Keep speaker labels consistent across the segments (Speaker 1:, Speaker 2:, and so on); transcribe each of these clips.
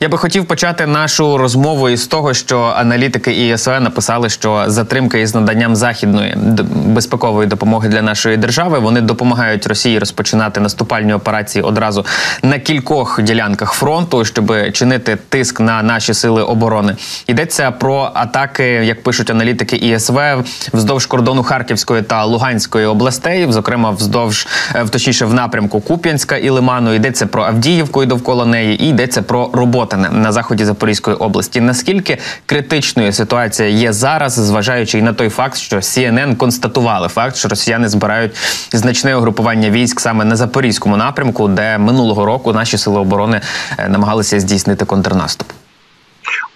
Speaker 1: Я би хотів почати нашу розмову із того, що аналітики ІСВ написали, що затримка із наданням західної безпекової допомоги для нашої держави вони допомагають Росії розпочинати наступальні операції одразу на кількох ділянках фронту, щоб чинити тиск на наші сили оборони. Йдеться про атаки, як пишуть аналітики ІСВ, вздовж кордону Харківської та Луганської областей, зокрема вздовж е, точніше в напрямку Куп'янська і Лиману. Йдеться про Авдіївку і довкола неї, і йдеться про роботу. Ротине на заході Запорізької області. Наскільки критичною ситуація є зараз, зважаючи і на той факт, що CNN констатували факт, що росіяни збирають значне угрупування військ саме на запорізькому напрямку, де минулого року наші сили оборони е, намагалися здійснити контрнаступ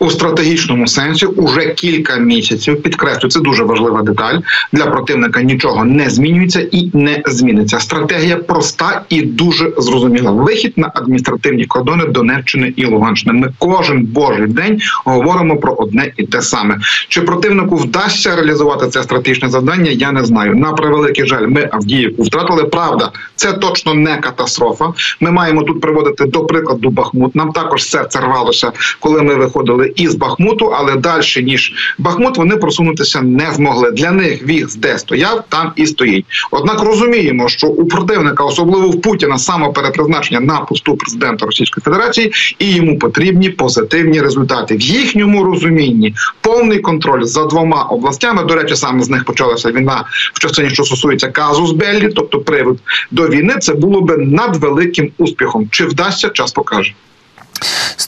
Speaker 2: у стратегічному сенсі уже кілька місяців. Підкреслю, це дуже важлива деталь для противника. Нічого не змінюється і не зміниться. Стратегія проста і дуже зрозуміла. Вихід на адміністративні кордони Донеччини і Луганщини. Ми кожен божий день говоримо про одне і те саме. Чи противнику вдасться реалізувати це стратегічне завдання? Я не знаю. На превеликий жаль, ми Авдіївку втратили. Правда, це точно не катастрофа. Ми маємо тут приводити до прикладу Бахмут. Нам також серце рвалося, коли ми виходили із Бахмуту, але далі ніж Бахмут вони просунутися не змогли. Для них віз де стояв, там і стоїть. Однак розуміємо, що у противника, особливо в Путіна, самоперепризначення на посту президента Російської Федерації, і йому потрібні позитивні результати в їхньому розумінні. Повний контроль за двома областями. До речі, саме з них почалася війна в частині, що стосується казус Беллі, тобто привід до війни. Це було би надвеликим успіхом. Чи вдасться час покаже.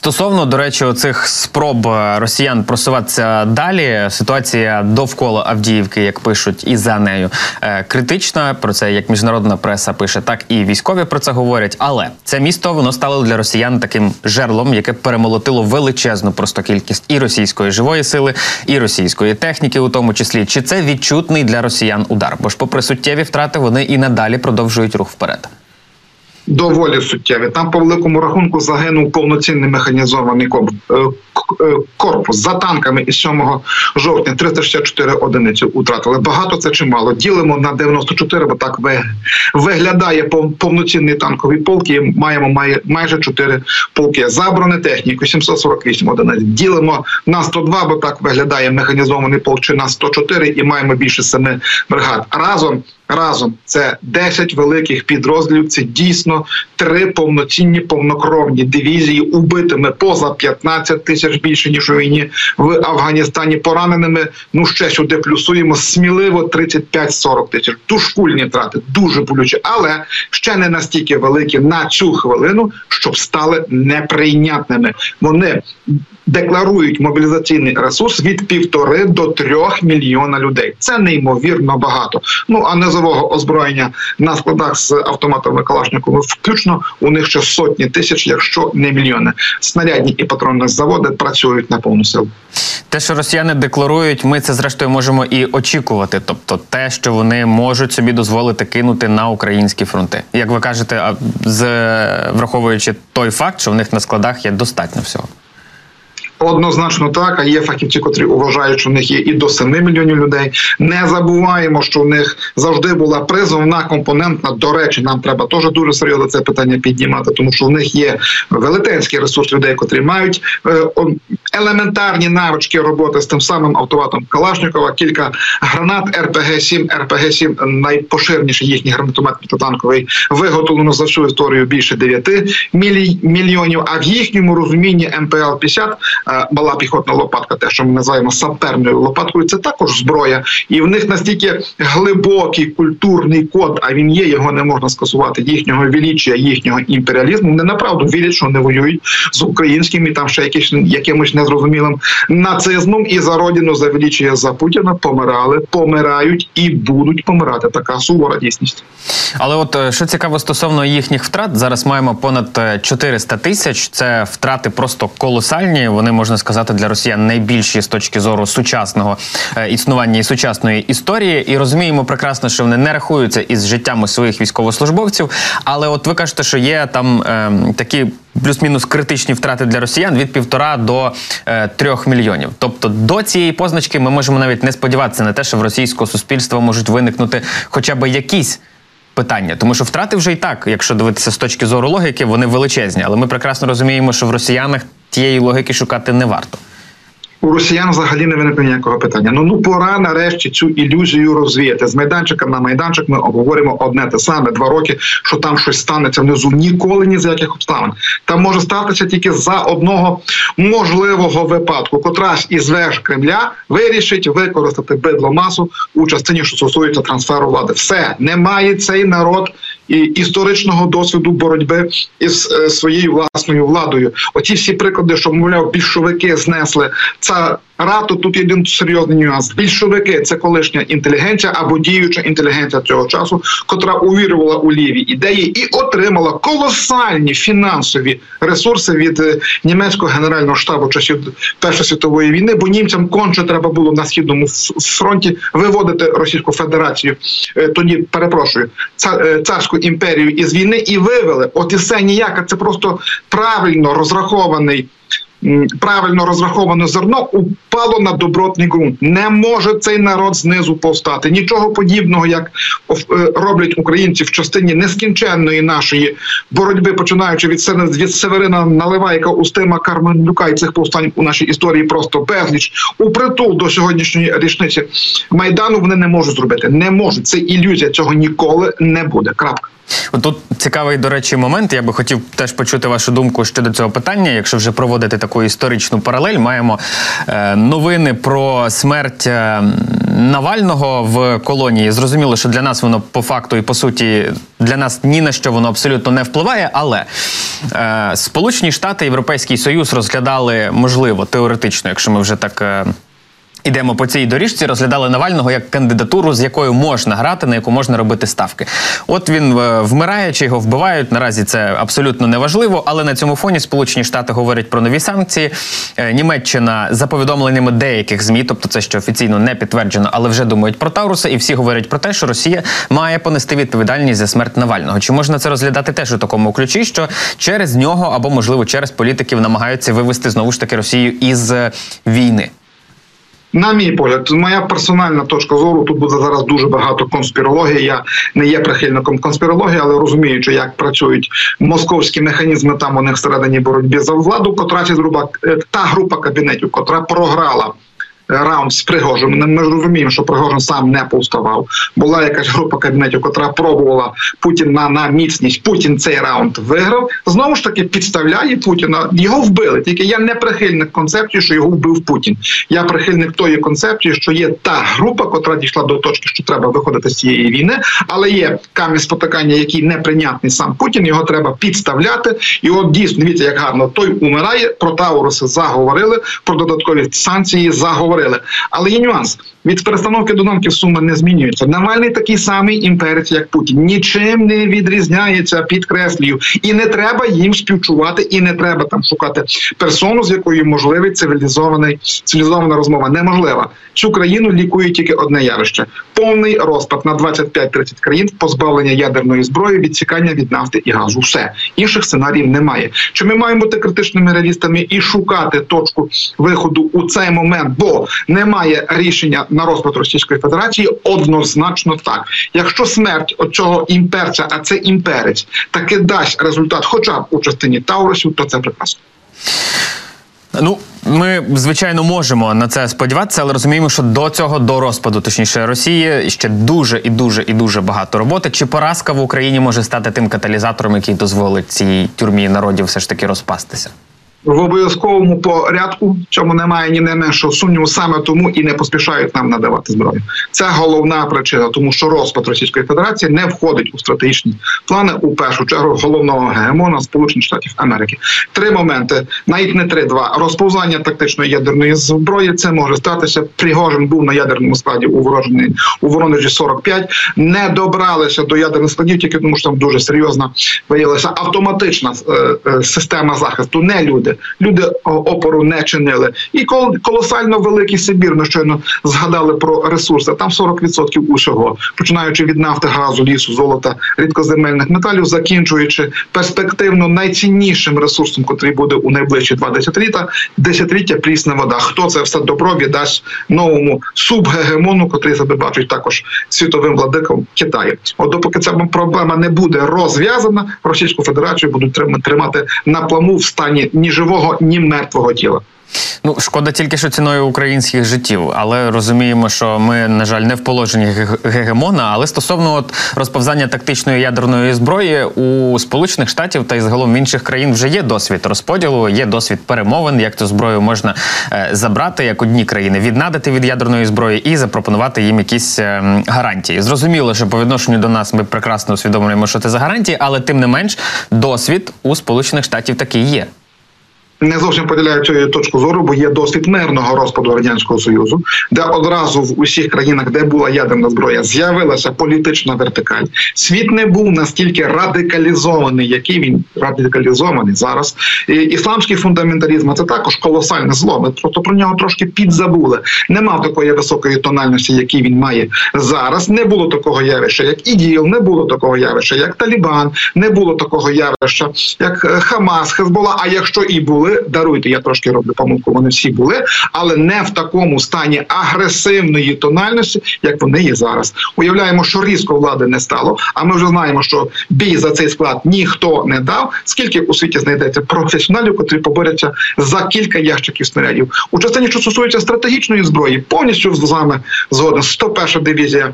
Speaker 1: Стосовно до речі, оцих спроб е, росіян просуватися далі. Ситуація довкола Авдіївки, як пишуть, і за нею е, критична. Про це як міжнародна преса пише, так і військові про це говорять. Але це місто воно стало для росіян таким жерлом, яке перемолотило величезну просто кількість і російської живої сили, і російської техніки, у тому числі. Чи це відчутний для росіян удар? Бо ж, попри суттєві втрати, вони і надалі продовжують рух вперед
Speaker 2: доволі суттєві. Там по великому рахунку загинув повноцінний механізований е, е, корпус за танками із 7 жовтня 364 одиниці утратили. Багато це чимало. Ділимо на 94, бо так виглядає повноцінний танковий полк. і Маємо майже 4 полки. За бронетехніку 748 одиниць. Ділимо на 102, бо так виглядає механізований полк чи на 104 і маємо більше 7 бригад. Разом разом це 10 великих підрозділів. Це дійсно три повноцінні повнокровні дивізії, убитими поза 15 тисяч більше ніж у війні в Афганістані. Пораненими ну ще сюди плюсуємо сміливо 35-40 тисяч. Душкульні трати дуже болючі, але ще не настільки великі на цю хвилину, щоб стали неприйнятними. Вони декларують мобілізаційний ресурс від півтори до трьох мільйона людей. Це неймовірно багато. Ну а низового озброєння на складах з автоматами Калашникова включно у них ще сотні тисяч, якщо не мільйони. Снарядні і патронні заводи працюють на повну силу.
Speaker 1: Те, що росіяни декларують, ми це зрештою можемо і очікувати. Тобто, те, що вони можуть собі дозволити кинути на українські фронти, як ви кажете, з враховуючи той факт, що в них на складах є достатньо всього.
Speaker 2: Однозначно так, а є фахівці, котрі вважають, що в них є і до 7 мільйонів людей. Не забуваємо, що в них завжди була призовна компонентна. До речі, нам треба теж дуже серйозно це питання піднімати, тому що в них є велетенський ресурс людей, котрі мають е, елементарні навички роботи з тим самим автоматом Калашникова. Кілька гранат РПГ 7 РПГ 7 найпоширніший їхній гранатомет протитанковий виготовлено за всю історію більше 9 мільйонів. А в їхньому розумінні МПЛ 50 мала піхотна лопатка, те, що ми називаємо саперною лопаткою, це також зброя, і в них настільки глибокий культурний код, а він є, його не можна скасувати. Їхнього величія, їхнього імперіалізму. Вони направду вірять, що вони воюють з українським і там ще якісь якимось незрозумілим нацизмом і за родину за величія за Путіна помирали, помирають і будуть помирати. Така сувора дійсність.
Speaker 1: Але от е, що цікаво стосовно їхніх втрат, зараз маємо понад 400 е, тисяч. Це втрати просто колосальні. Вони можна сказати для росіян найбільші з точки зору сучасного е, існування і сучасної історії. І розуміємо прекрасно, що вони не рахуються із життями своїх військовослужбовців. Але от ви кажете, що є там е, такі. Плюс-мінус критичні втрати для росіян від півтора до е, трьох мільйонів. Тобто до цієї позначки ми можемо навіть не сподіватися на те, що в російського суспільства можуть виникнути хоча б якісь питання, тому що втрати вже і так, якщо дивитися з точки зору логіки, вони величезні, але ми прекрасно розуміємо, що в росіянах тієї логіки шукати не варто.
Speaker 2: У росіян взагалі не виникне ніякого питання. Ну ну пора нарешті цю ілюзію розвіяти з майданчика на майданчик. Ми обговоримо одне те саме два роки, що там щось станеться внизу. Ніколи ні з яких обставин. Там може статися тільки за одного можливого випадку. Котрась із веж Кремля вирішить використати бидломасу у частині, що стосується трансферу влади. Все немає цей народ історичного досвіду боротьби із е, своєю власною владою. Оці всі приклади, що мовляв, більшовики знесли це рату. Тут один серйозний нюанс. Більшовики це колишня інтелігенція або діюча інтелігенція цього часу, котра увірувала у ліві ідеї і отримала колосальні фінансові ресурси від е, німецького генерального штабу часів Першої світової війни, бо німцям конче треба було на східному фронті виводити Російську Федерацію. Е, тоді перепрошую е, царську імперію із війни і вивели. От і все ніяка. Це просто правильно розрахований правильно розраховане зерно упало на добротний ґрунт. Не може цей народ знизу повстати. Нічого подібного, як е, роблять українці в частині нескінченної нашої боротьби, починаючи від від Северина Наливайка, Устима Карменюка і цих повстань у нашій історії просто безліч у притул до сьогоднішньої річниці майдану. Вони не можуть зробити. Не можуть. Це ілюзія. Цього ніколи не буде. Крапка.
Speaker 1: Тут цікавий, до речі, момент. Я би хотів теж почути вашу думку щодо цього питання. Якщо вже проводити таку історичну паралель, маємо е, новини про смерть е, Навального в колонії. Зрозуміло, що для нас воно по факту і по суті для нас ні на що воно абсолютно не впливає. Але е, Сполучені Штати Європейський Союз розглядали можливо теоретично, якщо ми вже так. Ідемо по цій доріжці, розглядали Навального як кандидатуру, з якою можна грати, на яку можна робити ставки. От він е, вмирає, чи його вбивають. Наразі це абсолютно неважливо, але на цьому фоні Сполучені Штати говорять про нові санкції. Е, Німеччина за повідомленнями деяких змі, тобто це ще офіційно не підтверджено, але вже думають про Тауруса, і всі говорять про те, що Росія має понести відповідальність за смерть Навального. Чи можна це розглядати теж у такому ключі, що через нього або можливо через політиків намагаються вивести знову ж таки Росію із е, війни?
Speaker 2: На мій погляд, моя персональна точка зору тут буде зараз дуже багато конспірології. Я не є прихильником конспірології, але розуміючи, як працюють московські механізми там у них всередині боротьбі за владу, котра ці е, та група кабінетів, котра програла раунд з Пригожиним. Ми ж розуміємо, що Пригожин сам не повставав. Була якась група кабінетів, яка пробувала Путін на, на міцність. Путін цей раунд виграв. Знову ж таки підставляє Путіна. Його вбили. Тільки я не прихильник концепції, що його вбив Путін. Я прихильник тої концепції, що є та група, котра дійшла до точки, що треба виходити з цієї війни, але є камінь спотикання, який неприйнятний сам Путін. Його треба підставляти. І от дійсно дивіться, як гарно той умирає. Про Тауруси заговорили, про додаткові санкції заговорили говорили. Але є нюанс від перестановки додонків сума не змінюється. Навальний такий самий імперець, як Путін, нічим не відрізняється, підкреслюю, і не треба їм співчувати, і не треба там шукати персону, з якою можливий цивілізований цивілізована розмова. Неможлива цю країну лікує тільки одне явище: повний розпад на 25-30 країн, позбавлення ядерної зброї, відсікання від нафти і газу. Все інших сценаріїв немає. Чи ми маємо бути критичними реалістами і шукати точку виходу у цей момент? Бо немає рішення на розпад Російської Федерації. Однозначно так. Якщо смерть цього імперця, а це імперець, таки дасть результат, хоча б у частині Таурусів, то це прекрасно.
Speaker 1: Ну, ми звичайно можемо на це сподіватися, але розуміємо, що до цього до розпаду, точніше Росії, ще дуже і дуже і дуже багато роботи. Чи поразка в Україні може стати тим каталізатором, який дозволить цій тюрмі народів все ж таки розпастися?
Speaker 2: В обов'язковому порядку. Чому немає ні не меншого сумніву, саме тому і не поспішають нам надавати зброю. Це головна причина, тому що розпад Російської Федерації не входить у стратегічні плани у першу чергу головного гегемона Сполучених Штатів Америки. Три моменти, навіть не три, два розповзання тактичної ядерної зброї. Це може статися. Пригожин був на ядерному складі у Ворожні, у Воронежі 45, Не добралися до ядерних складів, тільки тому що там дуже серйозна виявилася автоматична е, е, система захисту. Не люди люди. Опору не чинили. І колосально великий Сибір. Ми щойно згадали про ресурси. Там 40% усього, починаючи від нафти, газу, лісу, золота, рідкоземельних металів, закінчуючи перспективно найціннішим ресурсом, котрий буде у найближчі два десятиліття, десятиліття прісна вода. Хто це все добро віддасть новому субгегемону, котрий себе бачить також світовим владиком Китаю? От допоки ця проблема не буде розв'язана, Російську Федерацію будуть тримати на плаву в стані ні живого, ні мертвого тіла.
Speaker 1: Ну шкода тільки що ціною українських життів, але розуміємо, що ми, на жаль, не в положенні гегемона. Але стосовно от розповзання тактичної ядерної зброї у Сполучених Штатів та й загалом в інших країн вже є досвід розподілу, є досвід перемовин, як цю зброю можна е, забрати, як одні країни віднадити від ядерної зброї і запропонувати їм якісь е, гарантії. Зрозуміло, що по відношенню до нас ми прекрасно усвідомлюємо, що це за гарантії, але тим не менш досвід у Сполучених Штатів такий є
Speaker 2: не зовсім поділяю цю точку зору, бо є досвід мирного розпаду радянського союзу, де одразу в усіх країнах, де була ядерна зброя, з'явилася політична вертикаль. Світ не був настільки радикалізований, який він радикалізований зараз. І Ісламський фундаменталізм це також колосальне зло. Ми просто про нього трошки підзабули. Не мав такої високої тональності, який він має зараз. Не було такого явища, як іділ, не було такого явища, як Талібан, не було такого явища, як Хамас, Хезбола. А якщо і були даруйте, я трошки роблю помилку. Вони всі були, але не в такому стані агресивної тональності, як вони є зараз. Уявляємо, що різко влади не стало. А ми вже знаємо, що бій за цей склад ніхто не дав. Скільки у світі знайдеться професіоналів, котрі поборються за кілька ящиків снарядів у частині, що стосується стратегічної зброї, повністю з вами згоден 101-ша дивізія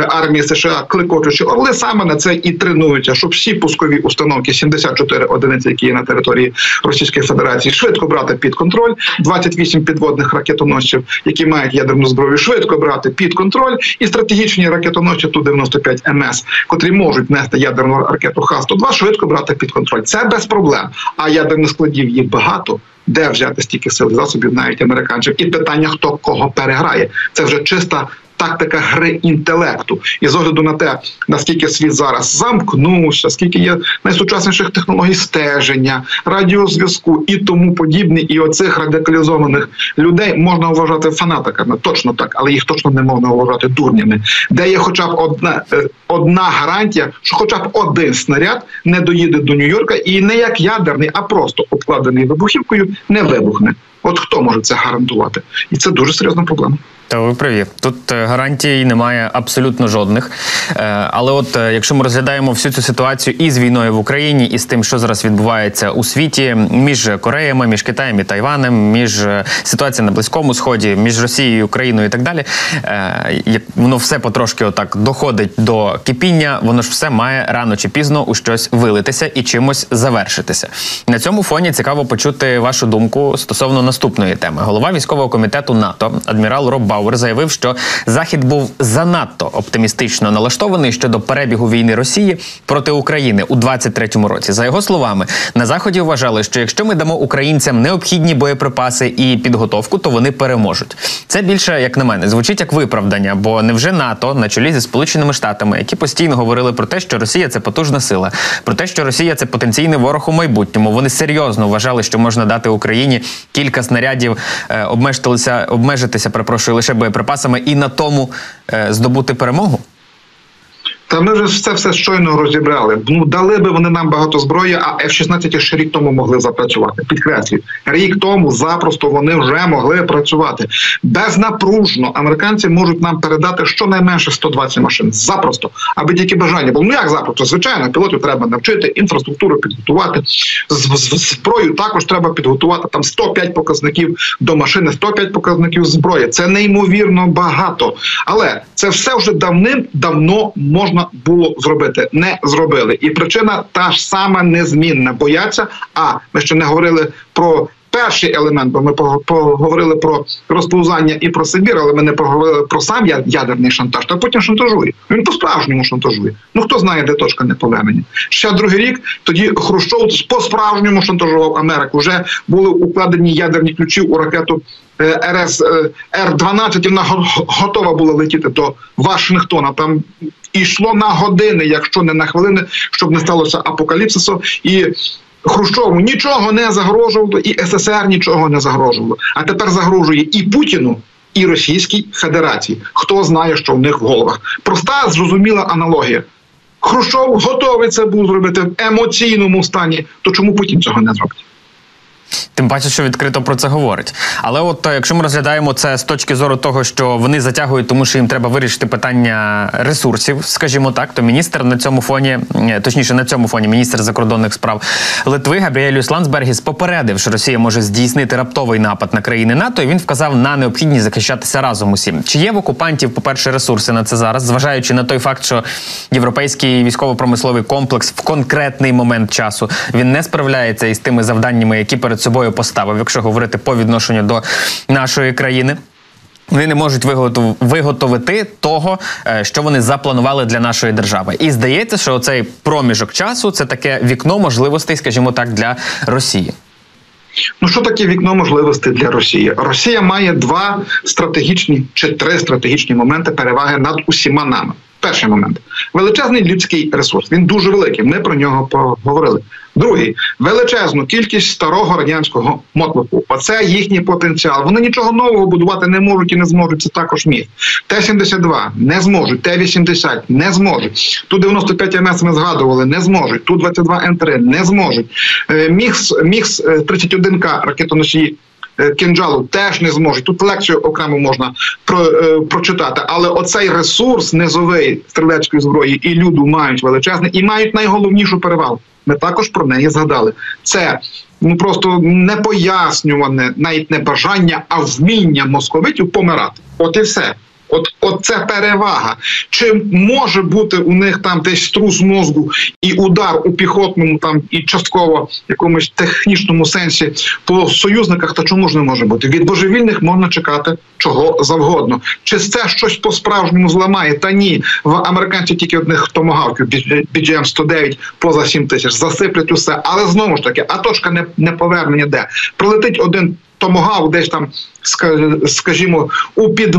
Speaker 2: армії США, кликочучи орли саме на це і тренуються, щоб всі пускові установки 74 одиниці, які є на території Російської Федерації швидко брати під контроль 28 підводних ракетоносців, які мають ядерну зброю, швидко брати під контроль, і стратегічні ракетоносці ту 95 МС, котрі можуть нести ядерну ракету Х-102, швидко брати під контроль. Це без проблем. А ядерних складів їх багато. Де взяти стільки сил засобів, навіть американців, і питання, хто кого переграє, це вже чиста тактика гри інтелекту, і з огляду на те, наскільки світ зараз замкнувся, скільки є найсучасніших технологій стеження, радіозв'язку і тому подібне, і оцих радикалізованих людей можна вважати фанатиками, точно так, але їх точно не можна вважати дурнями, де є, хоча б одна е, одна гарантія, що, хоча б один снаряд не доїде до Нью-Йорка, і не як ядерний, а просто обкладений вибухівкою, не вибухне. От хто може це гарантувати, і це дуже серйозна проблема.
Speaker 1: Та ви праві. Тут е, гарантій немає абсолютно жодних. Е, але от е, якщо ми розглядаємо всю цю ситуацію і з війною в Україні, і з тим, що зараз відбувається у світі, між Кореями, між Китаєм і Тайванем, між ситуацією на Близькому Сході, між Росією, Україною і так далі, воно все потрошки отак доходить до кипіння, воно ж все має рано чи пізно у щось вилитися і чимось завершитися. На цьому фоні цікаво почути вашу думку стосовно наступної теми. Голова військового комітету НАТО, адмірал Роб Бауер заявив, що Захід був занадто оптимістично налаштований щодо перебігу війни Росії проти України у 23-му році. За його словами, на заході вважали, що якщо ми дамо українцям необхідні боєприпаси і підготовку, то вони переможуть. Це більше, як на мене, звучить як виправдання, бо невже НАТО на чолі зі сполученими штатами, які постійно говорили про те, що Росія це потужна сила, про те, що Росія це потенційний ворог у майбутньому. Вони серйозно вважали, що можна дати Україні кілька снарядів, е, обмежитися, обмежитися, перепрошую, лише боєприпасами і на тому е, здобути перемогу?
Speaker 2: Та ми вже це все щойно розібрали. Ну дали би вони нам багато зброї, а F-16 ще рік тому могли запрацювати. Підкреслюю, рік тому запросто вони вже могли працювати безнапружно. Американці можуть нам передати щонайменше 120 машин. Запросто, аби тільки бажання було. Ну як запросто? Звичайно, пілотів треба навчити, інфраструктуру підготувати. зброю також треба підготувати. Там 105 показників до машини, 105 показників зброї. Це неймовірно багато, але це все вже давним-давно можна можна було зробити, не зробили. І причина та ж сама незмінна. Бояться. А ми ще не говорили про. Перший елемент, бо ми поговорили про розповзання і про Сибір, але ми не поговорили про сам ядерний шантаж, та потім шантажує. Він по справжньому шантажує. Ну хто знає, де точка неповернення. Ще другий рік тоді Хрущов по справжньому шантажував Америку. Вже були укладені ядерні ключі у ракету е, РС е, Р-12, і вона готова була летіти до Вашингтона. Там йшло на години, якщо не на хвилини, щоб не сталося апокаліпсису. І Хрущову нічого не загрожувало, і СССР нічого не загрожувало. А тепер загрожує і Путіну, і Російській Федерації. Хто знає, що в них в головах? Проста зрозуміла аналогія. Хрущов готовий це був зробити в емоційному стані. То чому Путін цього не зробить?
Speaker 1: Тим паче, що відкрито про це говорить. Але от е, якщо ми розглядаємо це з точки зору того, що вони затягують, тому що їм треба вирішити питання ресурсів, скажімо так, то міністр на цьому фоні, точніше на цьому фоні, міністр закордонних справ Литви Габріелюс Ландсбергіс попередив, що Росія може здійснити раптовий напад на країни НАТО. і Він вказав на необхідність захищатися разом усім. Чи є в окупантів, по перше, ресурси на це зараз, зважаючи на той факт, що європейський військово-промисловий комплекс в конкретний момент часу він не справляється із тими завданнями, які перед собою собою поставив, якщо говорити по відношенню до нашої країни. Вони не можуть виготовити того, е, що вони запланували для нашої держави. І здається, що цей проміжок часу це таке вікно можливостей, скажімо так, для Росії.
Speaker 2: Ну, що таке вікно можливостей для Росії? Росія має два стратегічні чи три стратегічні моменти переваги над усіма нами. Перший момент величезний людський ресурс. Він дуже великий. Ми про нього поговорили. Другий величезну кількість старого радянського мотлоку. Оце їхній потенціал. Вони нічого нового будувати не можуть і не зможуть. Це також міф. Т-72 не зможуть, Т-80 не зможуть. Ту 95 МС ми згадували, не зможуть. Ту 22 Н3 не зможуть. Мікс мікс 31К ракетоносії Е, кінджалу теж не зможуть. Тут лекцію окремо можна про, е, прочитати, але оцей ресурс низовий стрілецької зброї і люду мають величезний і мають найголовнішу перевагу. Ми також про неї згадали. Це ну просто непояснюване, навіть не бажання, а вміння московитів помирати. От і все. От, от це перевага. Чи може бути у них там десь струс мозку і удар у піхотному, там і частково якомусь технічному сенсі по союзниках, та чому ж не може бути? Від божевільних можна чекати чого завгодно. Чи це щось по справжньому зламає? Та ні, в американців тільки одних томагавків BGM 109 поза 7 тисяч засиплять усе, але знову ж таки, а точка не, не повернення де прилетить один томогав, десь там скажімо, у під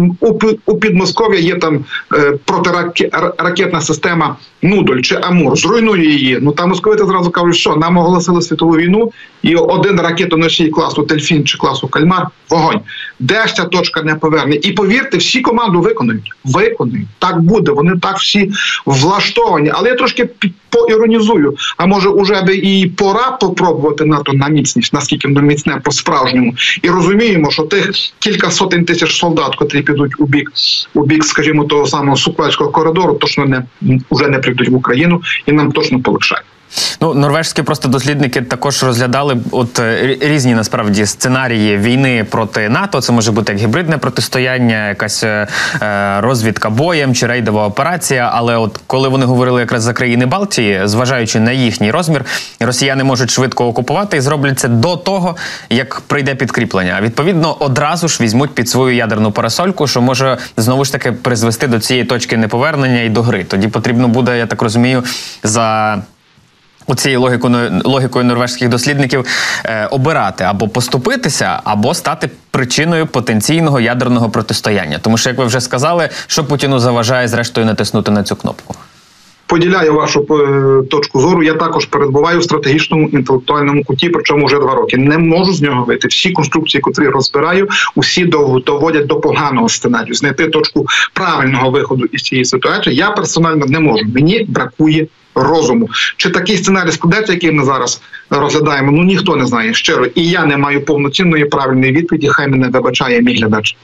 Speaker 2: у, Підмосков'я є там е, протиракетна система Нудоль чи Амур. Зруйнує її. Ну там московити зразу кажуть, що нам оголосили світову війну, і один ракетоносій класу Тельфін чи класу Кальмар вогонь. Де ж ця точка не поверне? І повірте, всі команду виконують. Виконують. Так буде. Вони так всі влаштовані. Але я трошки поіронізую. А може, уже би і пора попробувати НАТО на міцність, наскільки воно міцне по справжньому, і розуміємо, що тих кілька сотень тисяч солдат, котрі підуть у бік, у бік, скажімо, того самого Суквальського коридору, точно не вже не прийдуть в Україну, і нам точно полегшає.
Speaker 1: Ну, норвежські просто дослідники також розглядали от е, різні насправді сценарії війни проти НАТО. Це може бути як гібридне протистояння, якась е, е, розвідка боєм чи рейдова операція. Але от коли вони говорили якраз за країни Балтії, зважаючи на їхній розмір, росіяни можуть швидко окупувати і зроблять це до того, як прийде підкріплення. А відповідно одразу ж візьмуть під свою ядерну парасольку, що може знову ж таки призвести до цієї точки неповернення і до гри. Тоді потрібно буде, я так розумію, за Оцією логікою логікою норвежських дослідників е, обирати або поступитися, або стати причиною потенційного ядерного протистояння. Тому що, як ви вже сказали, що Путіну заважає зрештою натиснути на цю кнопку.
Speaker 2: Поділяю вашу е, точку зору. Я також перебуваю в стратегічному інтелектуальному куті, причому вже два роки. Не можу з нього вийти. Всі конструкції, котрі розбираю, усі доводять до поганого сценарію. Знайти точку правильного виходу із цієї ситуації. Я персонально не можу. Мені бракує розуму. Чи такий сценарій складеться, який ми зараз розглядаємо? Ну ніхто не знає щиро, і я не маю повноцінної правильної відповіді. Хай мене вибачає мій глядач.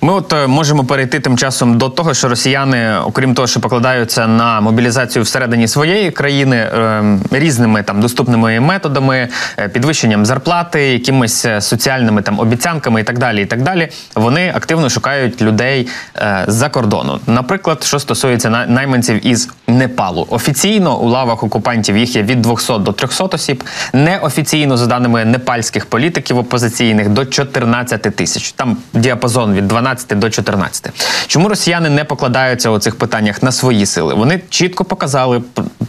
Speaker 1: Ми от е, можемо перейти тим часом до того, що росіяни, окрім того, що покладаються на мобілізацію всередині своєї країни ем, різними там доступними методами, е, підвищенням зарплати, якимись е, соціальними там обіцянками і так далі. І так далі, вони активно шукають людей з-за кордону. Наприклад, що стосується найманців із Непалу, офіційно у лавах окупантів їх є від 200 до 300 осіб. Неофіційно, за даними непальських політиків опозиційних, до 14 тисяч. Там діапазон від 12 12 до 14. Чому росіяни не покладаються у цих питаннях на свої сили? Вони чітко показали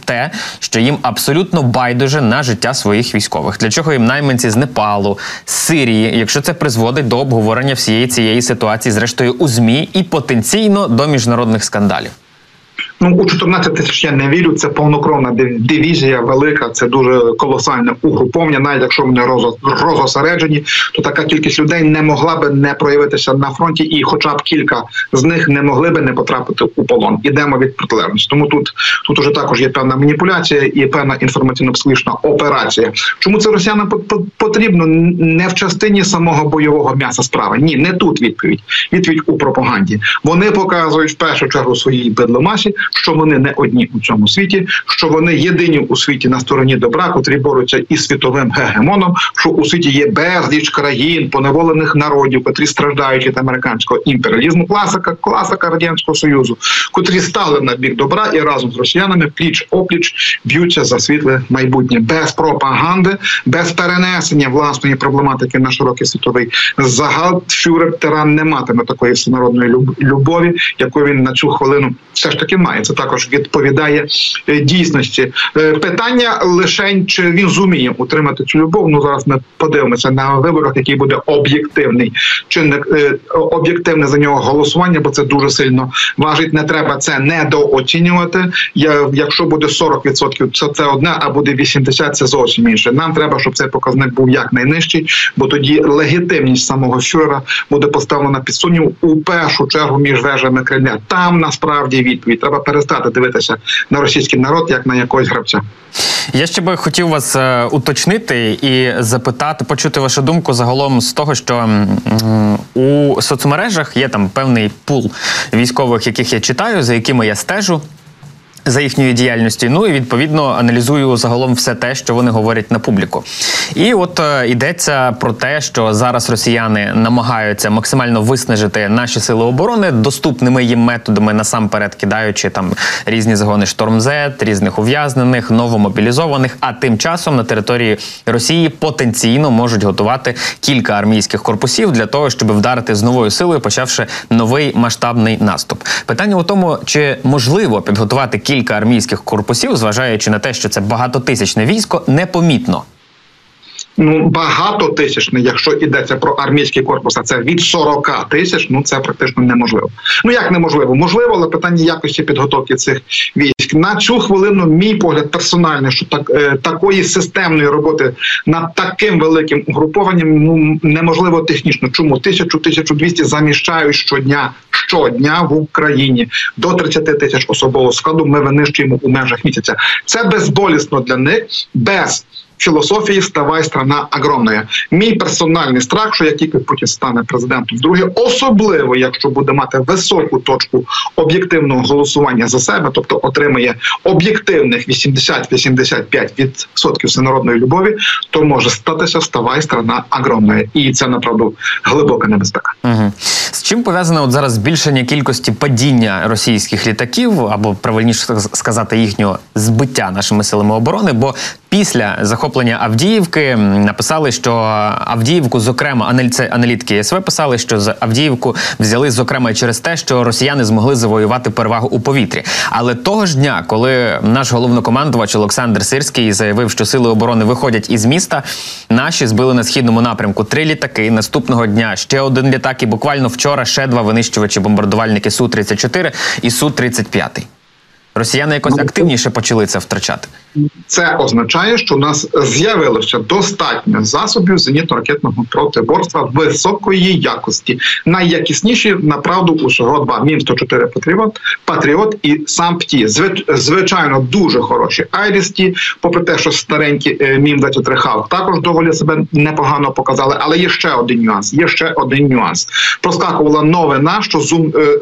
Speaker 1: те, що їм абсолютно байдуже на життя своїх військових. Для чого їм найманці з Непалу, з Сирії, якщо це призводить до обговорення всієї цієї ситуації, зрештою у змі і потенційно до міжнародних скандалів.
Speaker 2: Ну у 14 тисяч я не вірю. Це повнокровна дивізія, велика. Це дуже колосальне угруповання. Навіть якщо вони розосереджені, то така кількість людей не могла би не проявитися на фронті, і, хоча б кілька з них не могли би не потрапити у полон. Ідемо від протилежності. Тому тут тут уже також є певна маніпуляція і певна інформаційно-психологічна операція. Чому це росіянам потрібно не в частині самого бойового м'яса справи? Ні, не тут відповідь. Відповідь у пропаганді. Вони показують в першу чергу своїй бедломасі, що вони не одні у цьому світі, що вони єдині у світі на стороні добра, котрі борються із світовим гегемоном, що у світі є безліч країн, поневолених народів, котрі страждають від американського імперіалізму, класика, класика радянського союзу, котрі стали на бік добра і разом з росіянами пліч опліч б'ються за світле майбутнє без пропаганди, без перенесення власної проблематики на широкий світовий загал. Фюрер тиран не матиме такої всенародної любові, яку він на цю хвилину все ж таки має. Це також відповідає е, дійсності. Е, питання лише чи він зуміє утримати цю любов. Ну зараз ми подивимося на виборах, який буде об'єктивний чинник е, об'єктивне за нього голосування, бо це дуже сильно важить. Не треба це недооцінювати. Я, Якщо буде 40%, це це одне, а буде 80%, це зовсім інше. Нам треба, щоб цей показник був якнайнижчий, бо тоді легітимність самого фюрера буде поставлена під сумнів у першу чергу між вежами Кремля. Там насправді відповідь треба перестати дивитися на російський народ як на якогось гравця.
Speaker 1: Я ще би хотів вас е, уточнити і запитати, почути вашу думку загалом з того, що у соцмережах є там певний пул військових, яких я читаю, за якими я стежу за їхньою діяльністю. Ну і відповідно аналізую загалом все те, що вони говорять на публіку. І от е, йдеться про те, що зараз росіяни намагаються максимально виснажити наші сили оборони доступними їм методами, насамперед кидаючи там різні загони штормзет, різних ув'язнених, новомобілізованих. А тим часом на території Росії потенційно можуть готувати кілька армійських корпусів для того, щоб вдарити з новою силою, почавши новий масштабний наступ. Питання у тому, чи можливо підготувати кілька кілька армійських корпусів, зважаючи на те, що це багатотисячне військо, непомітно.
Speaker 2: Ну багато тисячне, якщо йдеться про армійський корпус, а це від 40 тисяч. Ну це практично неможливо. Ну як неможливо? Можливо, але питання якості підготовки цих військ на цю хвилину. Мій погляд персональний, що так е, такої системної роботи над таким великим угрупованням ну неможливо технічно. Чому тисячу тисячу двісті заміщають щодня щодня в Україні до 30 тисяч особового складу. Ми винищуємо у межах місяця. Це безболісно для них без філософії ставай страна огромна. Мій персональний страх, що як тільки Путін стане президентом, друге, особливо якщо буде мати високу точку об'єктивного голосування за себе, тобто отримає об'єктивних 80-85% всенародної любові, то може статися ставай страна огромна. і це направду глибока небезпека.
Speaker 1: Угу. З чим пов'язане от зараз збільшення кількості падіння російських літаків або правильніше сказати їхнього збиття нашими силами оборони? Бо після захоплення Авдіївки написали, що Авдіївку, зокрема, аналітики СВ писали, що з Авдіївку взяли зокрема через те, що росіяни змогли завоювати перевагу у повітрі. Але того ж дня, коли наш головнокомандувач Олександр Сирський заявив, що сили оборони виходять із міста, наші збили на східному напрямку три літаки. Наступного дня ще один літак, і буквально вчора ще два винищувачі бомбардувальники су 34 і су 35 Росіяни якось ну, активніше почали це втрачати.
Speaker 2: Це означає, що у нас з'явилося достатньо засобів зенітно-ракетного протиборства високої якості. Найякісніші направду усього два мін 104 Патріот, Патріот і сам ПТІ. Звичайно, дуже хороші Айрісті, попри те, що старенькі е, мін 23 хав також доволі себе непогано показали. Але є ще один нюанс. Є ще один нюанс. Проскакувала новина, що зум, е,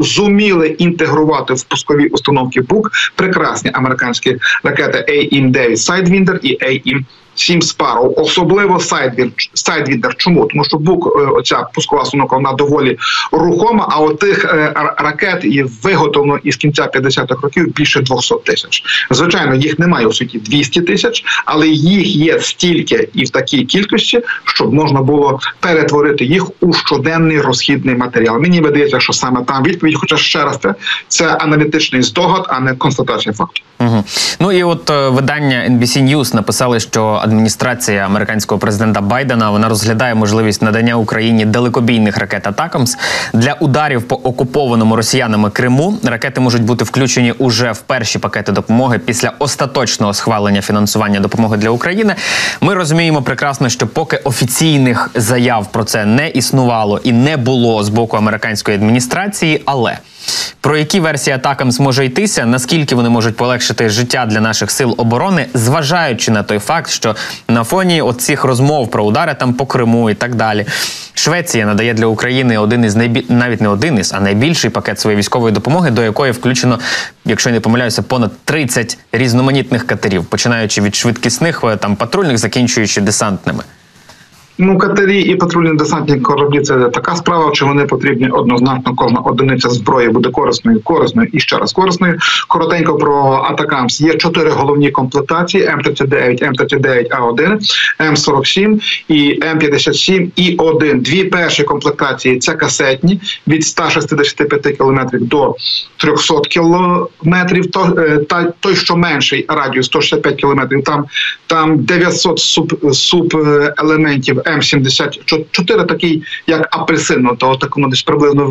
Speaker 2: зуміли інтегрувати в пускові установки БУК прекрасні американські ракети это in Day Sidewinder A in. Сім Sparrow, особливо Sidewinder. Чому? Тому що бук е, оця пускова установка, вона доволі рухома. А от тих е, ракет є виготовлено із кінця 50-х років більше 200 тисяч. Звичайно, їх немає у світі 200 тисяч, але їх є стільки і в такій кількості, щоб можна було перетворити їх у щоденний розхідний матеріал. Мені видається, що саме там відповідь, хоча ще раз це, це аналітичний здогад, а не констатація факту.
Speaker 1: Угу. Ну і от е, видання NBC News написали, що адміністрація американського президента Байдена вона розглядає можливість надання Україні далекобійних ракет Атакамс для ударів по окупованому росіянами Криму. Ракети можуть бути включені уже в перші пакети допомоги після остаточного схвалення фінансування допомоги для України. Ми розуміємо прекрасно, що поки офіційних заяв про це не існувало і не було з боку американської адміністрації, але про які версії атакам зможе йтися, наскільки вони можуть полегшити життя для наших сил оборони, зважаючи на той факт, що на фоні оцих розмов про удари там по Криму і так далі, Швеція надає для України один із найбі... навіть не один із, а найбільший пакет своєї військової допомоги, до якої включено, якщо я не помиляюся, понад 30 різноманітних катерів, починаючи від швидкісних е, там патрульних, закінчуючи десантними.
Speaker 2: Ну, катері і патрульні десантні кораблі це така справа, чи вони потрібні однозначно. Кожна одиниця зброї буде корисною, корисною і ще раз корисною. Коротенько про атакамс є чотири головні комплектації: М39, М39 А1, М47 і М57 і 1 Дві перші комплектації це касетні від 165 км до 300 км. То, е, та той, що менший радіус 165 км, там там 900 суб, суб елементів М74 такий, як апельсин, то так воно десь приблизно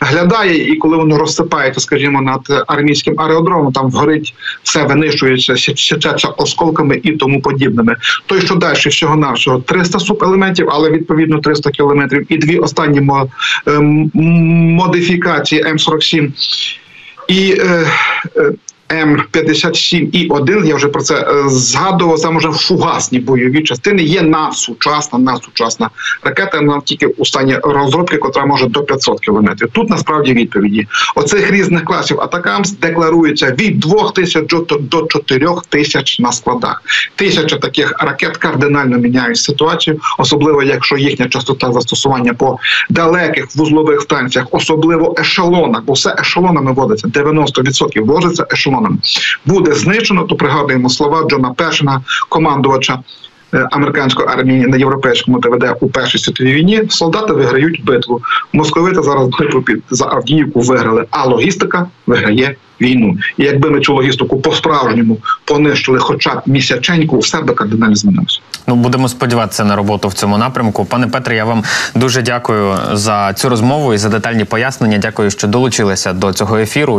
Speaker 2: виглядає, і коли воно розсипається, скажімо, над армійським аеродромом, там вгорить все винищується, січеться осколками і тому подібними. Той, що далі? Всього нашого 300 субелементів, але відповідно 300 кілометрів, і дві останні ем, модифікації М47 і е, е, М57 і 1 я вже про це е, згадував. Саме вже фугасні бойові частини. Є надсучасна, надсучасна ракета. Вона тільки у стані розробки, котра може до 500 кілометрів. Тут насправді відповіді оцих різних класів атакамс декларується від 2 тисяч до 4 тисяч на складах. Тисяча таких ракет кардинально міняють ситуацію, особливо якщо їхня частота застосування по далеких вузлових станціях, особливо ешелонах, бо все ешелонами водиться 90% ввозиться ешелон дронами буде знищено. То пригадуємо слова Джона Пешена, командувача е, американської армії на європейському ТВД у першій світовій війні. Солдати виграють битву. Московити зараз битву під за Авдіївку виграли, а логістика виграє. Війну, і якби ми цю логістику по справжньому понищили, хоча б місяченьку, все би кардинально змінилося.
Speaker 1: Ну будемо сподіватися на роботу в цьому напрямку. Пане Петре, я вам дуже дякую за цю розмову і за детальні пояснення. Дякую, що долучилися до цього ефіру.